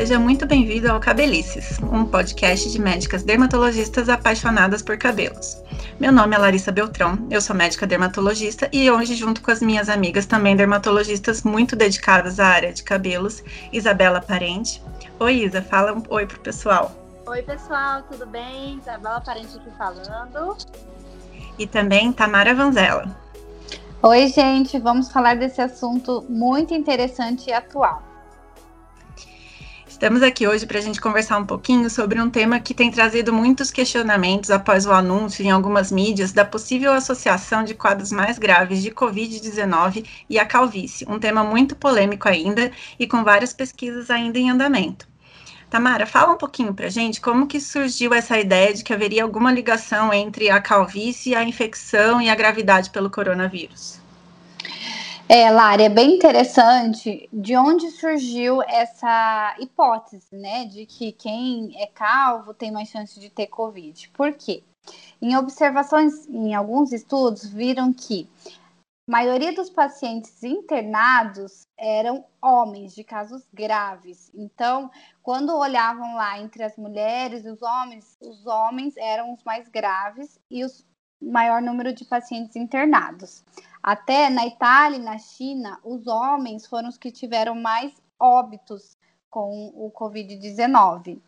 Seja muito bem-vindo ao Cabelices, um podcast de médicas dermatologistas apaixonadas por cabelos. Meu nome é Larissa Beltrão, eu sou médica dermatologista e hoje, junto com as minhas amigas também dermatologistas muito dedicadas à área de cabelos, Isabela Parente. Oi, Isa, fala um oi pro pessoal. Oi, pessoal, tudo bem? Isabela Parente aqui falando. E também Tamara Vanzella. Oi, gente, vamos falar desse assunto muito interessante e atual. Estamos aqui hoje para a gente conversar um pouquinho sobre um tema que tem trazido muitos questionamentos após o anúncio em algumas mídias da possível associação de quadros mais graves de Covid-19 e a calvície, um tema muito polêmico ainda e com várias pesquisas ainda em andamento. Tamara, fala um pouquinho para a gente como que surgiu essa ideia de que haveria alguma ligação entre a calvície, a infecção e a gravidade pelo coronavírus. É, é bem interessante de onde surgiu essa hipótese, né, de que quem é calvo tem mais chance de ter Covid. Por quê? Em observações, em alguns estudos, viram que a maioria dos pacientes internados eram homens de casos graves. Então, quando olhavam lá entre as mulheres e os homens, os homens eram os mais graves e os maior número de pacientes internados. Até na Itália e na China, os homens foram os que tiveram mais óbitos com o Covid-19.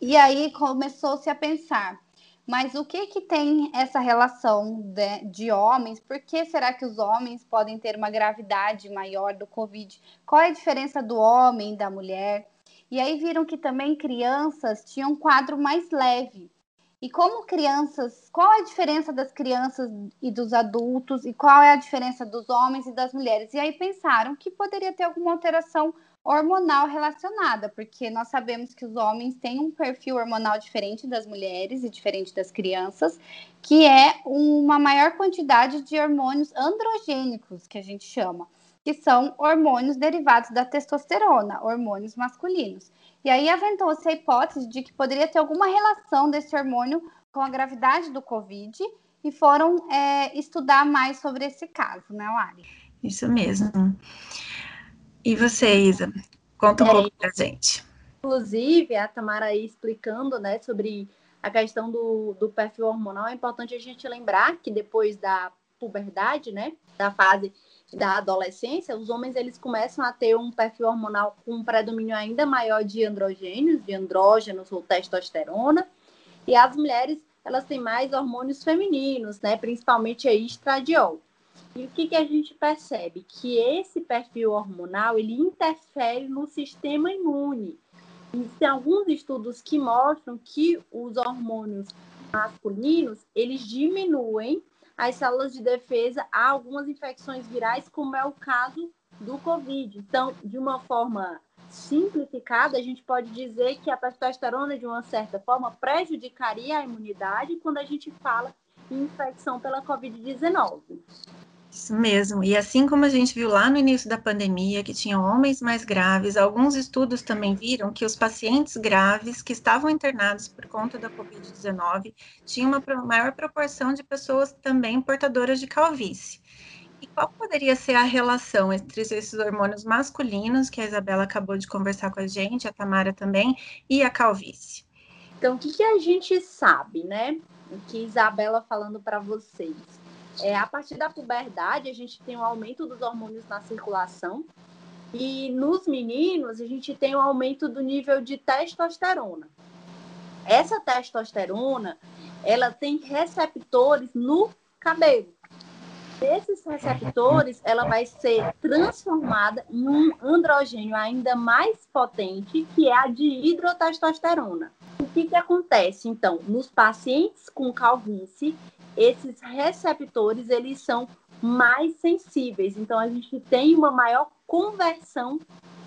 E aí começou-se a pensar, mas o que que tem essa relação de, de, homens? Por que será que os homens podem ter uma gravidade maior do Covid? Qual é a diferença do homem e da mulher? E aí viram que também crianças tinham um quadro mais leve. E como crianças, qual é a diferença das crianças e dos adultos e qual é a diferença dos homens e das mulheres? E aí pensaram que poderia ter alguma alteração hormonal relacionada, porque nós sabemos que os homens têm um perfil hormonal diferente das mulheres e diferente das crianças, que é uma maior quantidade de hormônios androgênicos, que a gente chama, que são hormônios derivados da testosterona, hormônios masculinos. E aí aventou-se a hipótese de que poderia ter alguma relação desse hormônio com a gravidade do Covid e foram é, estudar mais sobre esse caso, né, Lari? Isso mesmo. E você, Isa? Conta um é, pouco pra gente. Inclusive, a Tamara aí explicando, né, sobre a questão do, do perfil hormonal, é importante a gente lembrar que depois da puberdade, né, da fase da adolescência, os homens eles começam a ter um perfil hormonal com um predomínio ainda maior de androgênios, de andrógenos ou testosterona, e as mulheres elas têm mais hormônios femininos, né, principalmente a estradiol. E o que, que a gente percebe? Que esse perfil hormonal ele interfere no sistema imune. E tem alguns estudos que mostram que os hormônios masculinos eles diminuem as células de defesa a algumas infecções virais, como é o caso do Covid. Então, de uma forma simplificada, a gente pode dizer que a testosterona, de uma certa forma, prejudicaria a imunidade quando a gente fala em infecção pela Covid-19. Isso mesmo. E assim como a gente viu lá no início da pandemia, que tinham homens mais graves, alguns estudos também viram que os pacientes graves que estavam internados por conta da Covid-19 tinham uma maior proporção de pessoas também portadoras de calvície. E qual poderia ser a relação entre esses hormônios masculinos, que a Isabela acabou de conversar com a gente, a Tamara também, e a calvície? Então, o que, que a gente sabe, né? O que Isabela falando para vocês é, a partir da puberdade, a gente tem um aumento dos hormônios na circulação. E nos meninos, a gente tem um aumento do nível de testosterona. Essa testosterona, ela tem receptores no cabelo. Esses receptores, ela vai ser transformada em um androgênio ainda mais potente, que é a dihidrotestosterona. O que, que acontece, então, nos pacientes com calvície esses receptores eles são mais sensíveis. Então a gente tem uma maior conversão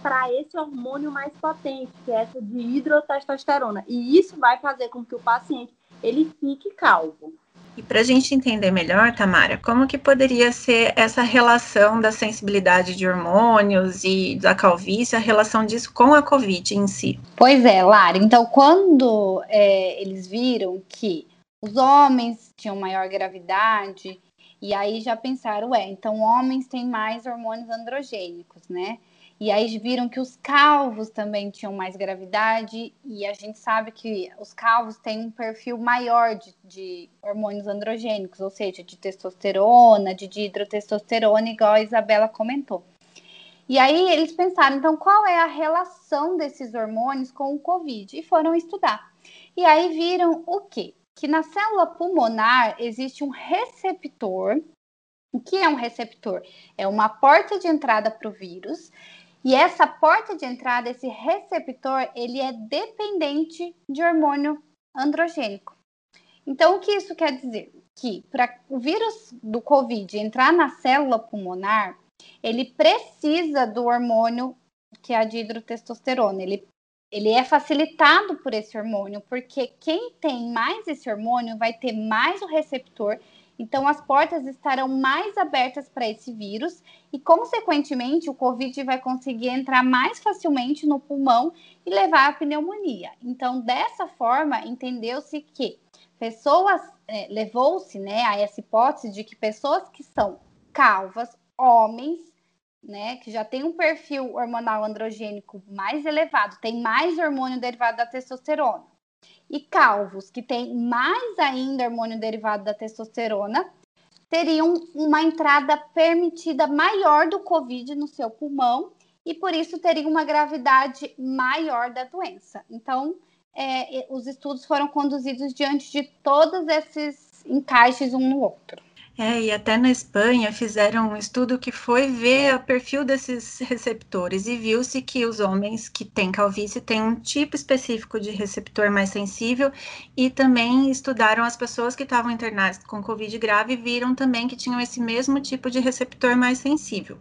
para esse hormônio mais potente, que é essa de hidrotestosterona. E isso vai fazer com que o paciente ele fique calvo. E para a gente entender melhor, Tamara, como que poderia ser essa relação da sensibilidade de hormônios e da calvície, a relação disso com a Covid em si? Pois é, Lara. Então, quando é, eles viram que os homens tinham maior gravidade, e aí já pensaram, ué, então homens têm mais hormônios androgênicos, né? E aí viram que os calvos também tinham mais gravidade, e a gente sabe que os calvos têm um perfil maior de, de hormônios androgênicos, ou seja, de testosterona, de dihidrotestosterona, igual a Isabela comentou. E aí eles pensaram, então, qual é a relação desses hormônios com o Covid? E foram estudar. E aí viram o quê? Que na célula pulmonar existe um receptor. O que é um receptor? É uma porta de entrada para o vírus e essa porta de entrada, esse receptor, ele é dependente de hormônio androgênico. Então, o que isso quer dizer? Que para o vírus do Covid entrar na célula pulmonar, ele precisa do hormônio que é a dihidrotestosterona. Ele, ele é facilitado por esse hormônio, porque quem tem mais esse hormônio vai ter mais o receptor então, as portas estarão mais abertas para esse vírus e, consequentemente, o Covid vai conseguir entrar mais facilmente no pulmão e levar à pneumonia. Então, dessa forma, entendeu-se que pessoas, é, levou-se né, a essa hipótese de que pessoas que são calvas, homens, né, que já tem um perfil hormonal androgênico mais elevado, tem mais hormônio derivado da testosterona, e calvos, que têm mais ainda hormônio derivado da testosterona, teriam uma entrada permitida maior do Covid no seu pulmão e por isso teriam uma gravidade maior da doença. Então, é, os estudos foram conduzidos diante de todos esses encaixes um no outro. É, e até na Espanha fizeram um estudo que foi ver o perfil desses receptores e viu-se que os homens que têm calvície têm um tipo específico de receptor mais sensível e também estudaram as pessoas que estavam internadas com Covid grave e viram também que tinham esse mesmo tipo de receptor mais sensível.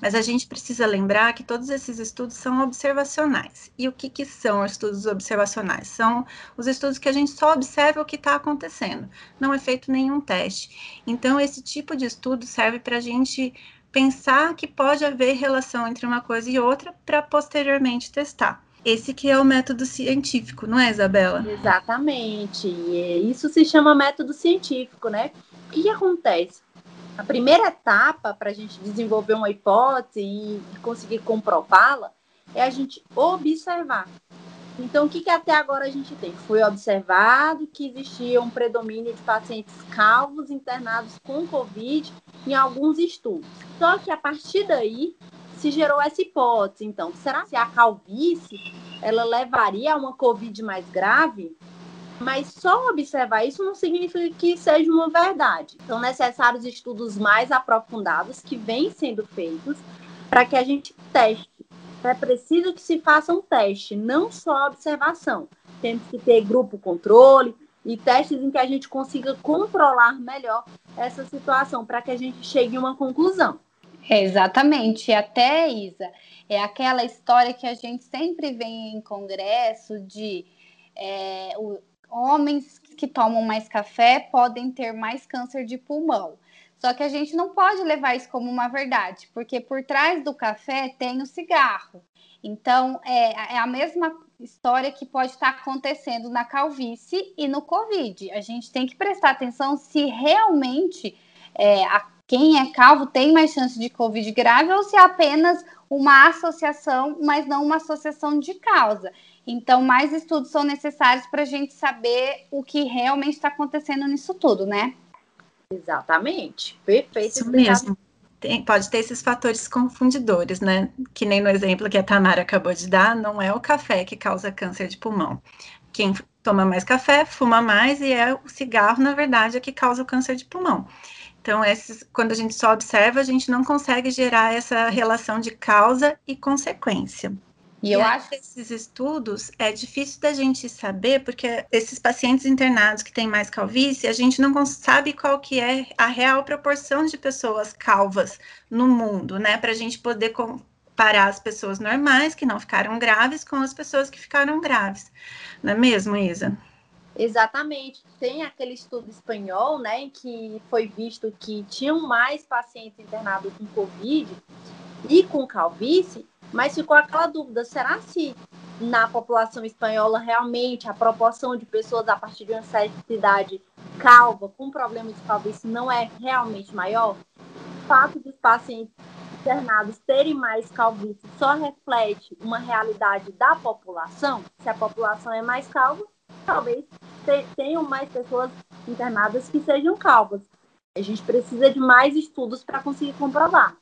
Mas a gente precisa lembrar que todos esses estudos são observacionais. E o que, que são os estudos observacionais? São os estudos que a gente só observa o que está acontecendo, não é feito nenhum teste. Então, esse tipo de estudo serve para a gente pensar que pode haver relação entre uma coisa e outra para posteriormente testar. Esse que é o método científico, não é, Isabela? Exatamente. Isso se chama método científico, né? O que acontece? A primeira etapa para a gente desenvolver uma hipótese e conseguir comprová-la é a gente observar. Então, o que, que até agora a gente tem? Foi observado que existia um predomínio de pacientes calvos internados com Covid em alguns estudos. Só que a partir daí se gerou essa hipótese. Então, será que a calvície ela levaria a uma Covid mais grave? Mas só observar isso não significa que seja uma verdade. São necessários estudos mais aprofundados que vêm sendo feitos para que a gente teste. É preciso que se faça um teste, não só observação. Temos que ter grupo controle e testes em que a gente consiga controlar melhor essa situação para que a gente chegue a uma conclusão. Exatamente, até Isa, é aquela história que a gente sempre vê em congresso de é, o, homens que tomam mais café podem ter mais câncer de pulmão. Só que a gente não pode levar isso como uma verdade, porque por trás do café tem o cigarro. Então, é, é a mesma história que pode estar acontecendo na calvície e no Covid. A gente tem que prestar atenção se realmente é, a, quem é calvo tem mais chance de Covid grave ou se é apenas uma associação, mas não uma associação de causa. Então, mais estudos são necessários para a gente saber o que realmente está acontecendo nisso tudo, né? Exatamente. Perfeito. Isso mesmo. Tem, pode ter esses fatores confundidores, né? Que nem no exemplo que a Tamara acabou de dar, não é o café que causa câncer de pulmão. Quem toma mais café, fuma mais e é o cigarro, na verdade, é que causa o câncer de pulmão. Então, esses, quando a gente só observa, a gente não consegue gerar essa relação de causa e consequência. E, eu acho que esses estudos é difícil da gente saber, porque esses pacientes internados que têm mais calvície, a gente não sabe qual que é a real proporção de pessoas calvas no mundo, né? Para a gente poder comparar as pessoas normais que não ficaram graves com as pessoas que ficaram graves. Não é mesmo, Isa? Exatamente. Tem aquele estudo espanhol, né, em que foi visto que tinham mais pacientes internados com Covid e com calvície mas ficou aquela dúvida: será se na população espanhola realmente a proporção de pessoas a partir de uma certa idade calva, com problemas de calvície, não é realmente maior? O fato dos pacientes internados terem mais calvície só reflete uma realidade da população? Se a população é mais calva, talvez tenham mais pessoas internadas que sejam calvas. A gente precisa de mais estudos para conseguir comprovar.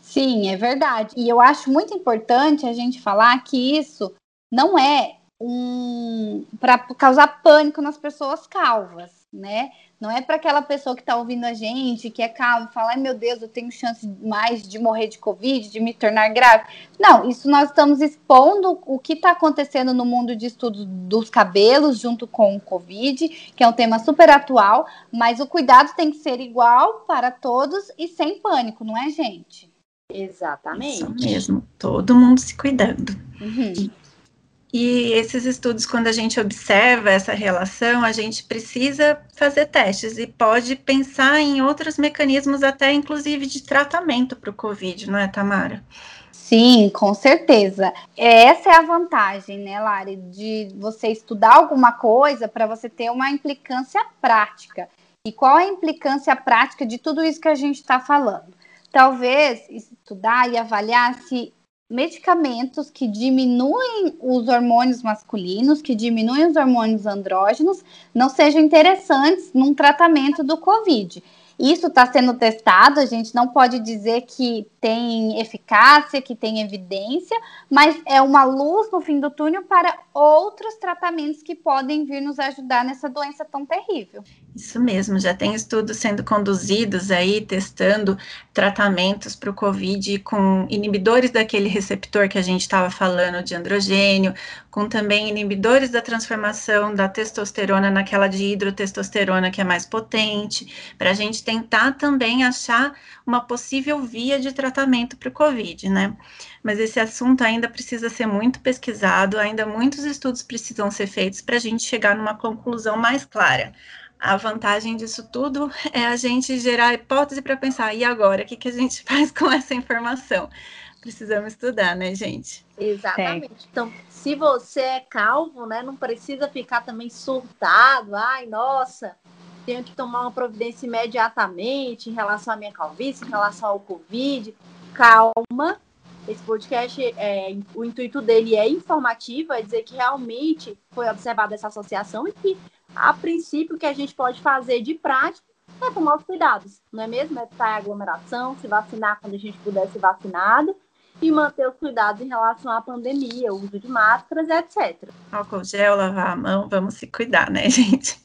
Sim, é verdade. E eu acho muito importante a gente falar que isso não é um para causar pânico nas pessoas calvas, né? Não é para aquela pessoa que está ouvindo a gente, que é calma, falar, ai meu Deus, eu tenho chance mais de morrer de Covid, de me tornar grave. Não, isso nós estamos expondo o que está acontecendo no mundo de estudos dos cabelos junto com o Covid, que é um tema super atual, mas o cuidado tem que ser igual para todos e sem pânico, não é, gente? Exatamente. Isso mesmo, todo mundo se cuidando. Uhum. E esses estudos, quando a gente observa essa relação, a gente precisa fazer testes e pode pensar em outros mecanismos, até inclusive de tratamento para o Covid, não é, Tamara? Sim, com certeza. Essa é a vantagem, né, Lari, de você estudar alguma coisa para você ter uma implicância prática. E qual é a implicância prática de tudo isso que a gente está falando? Talvez estudar e avaliar se medicamentos que diminuem os hormônios masculinos, que diminuem os hormônios andrógenos, não sejam interessantes num tratamento do COVID. Isso está sendo testado, a gente não pode dizer que tem eficácia, que tem evidência, mas é uma luz no fim do túnel para outros tratamentos que podem vir nos ajudar nessa doença tão terrível. Isso mesmo, já tem estudos sendo conduzidos aí, testando tratamentos para o Covid com inibidores daquele receptor que a gente estava falando de androgênio, com também inibidores da transformação da testosterona naquela de hidrotestosterona que é mais potente, para a gente tentar também achar uma possível via de tratamento para o Covid, né? Mas esse assunto ainda precisa ser muito pesquisado, ainda muitos estudos precisam ser feitos para a gente chegar numa conclusão mais clara. A vantagem disso tudo é a gente gerar hipótese para pensar, e agora, o que, que a gente faz com essa informação? Precisamos estudar, né, gente? Exatamente. Então, se você é calvo, né, não precisa ficar também surtado, ai, nossa, tenho que tomar uma providência imediatamente em relação à minha calvície, em relação ao Covid. Calma, esse podcast, é, o intuito dele é informativo, é dizer que realmente foi observada essa associação e que a princípio, o que a gente pode fazer de prática é tomar os cuidados, não é mesmo? É evitar a aglomeração, se vacinar quando a gente puder ser vacinado e manter os cuidados em relação à pandemia, uso de máscaras, etc. Álcool gel, lavar a mão, vamos se cuidar, né, gente?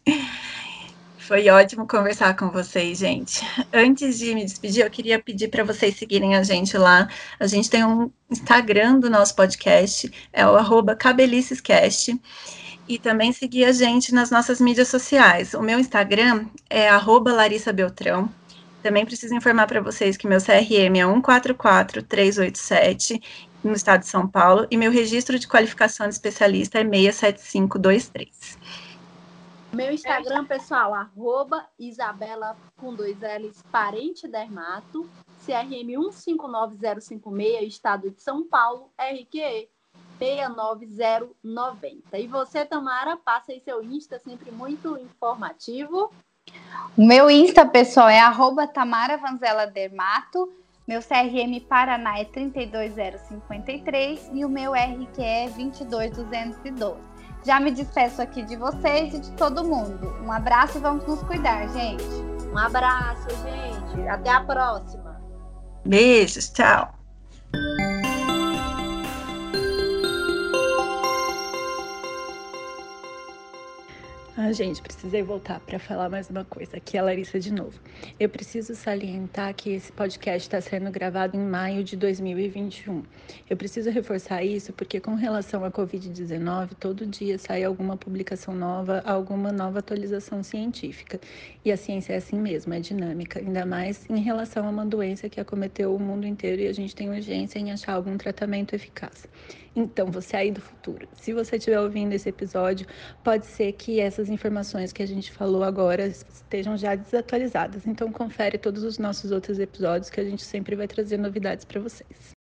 Foi ótimo conversar com vocês, gente. Antes de me despedir, eu queria pedir para vocês seguirem a gente lá. A gente tem um Instagram do nosso podcast, é o arroba cabelicescast e também seguir a gente nas nossas mídias sociais. O meu Instagram é Larissa Beltrão. Também preciso informar para vocês que meu CRM é 144387 no estado de São Paulo e meu registro de qualificação de especialista é 67523. Meu Instagram, pessoal, arroba Isabela com dois L's, parente dermato, CRM 159056, estado de São Paulo, RQE 69090. E você, Tamara, passa aí seu Insta, sempre muito informativo. O meu Insta, pessoal, é arroba Tamara Vanzela Dermato. Meu CRM Paraná é 32053 e o meu RQ é 22212. Já me despeço aqui de vocês e de todo mundo. Um abraço e vamos nos cuidar, gente. Um abraço, gente. Até a próxima. Beijos, tchau. Ah, gente, precisei voltar para falar mais uma coisa. Aqui é a Larissa de novo. Eu preciso salientar que esse podcast está sendo gravado em maio de 2021. Eu preciso reforçar isso porque, com relação à Covid-19, todo dia sai alguma publicação nova, alguma nova atualização científica. E a ciência é assim mesmo, é dinâmica, ainda mais em relação a uma doença que acometeu o mundo inteiro e a gente tem urgência em achar algum tratamento eficaz. Então, você aí do futuro, se você estiver ouvindo esse episódio, pode ser que essas informações que a gente falou agora estejam já desatualizadas. Então, confere todos os nossos outros episódios que a gente sempre vai trazer novidades para vocês.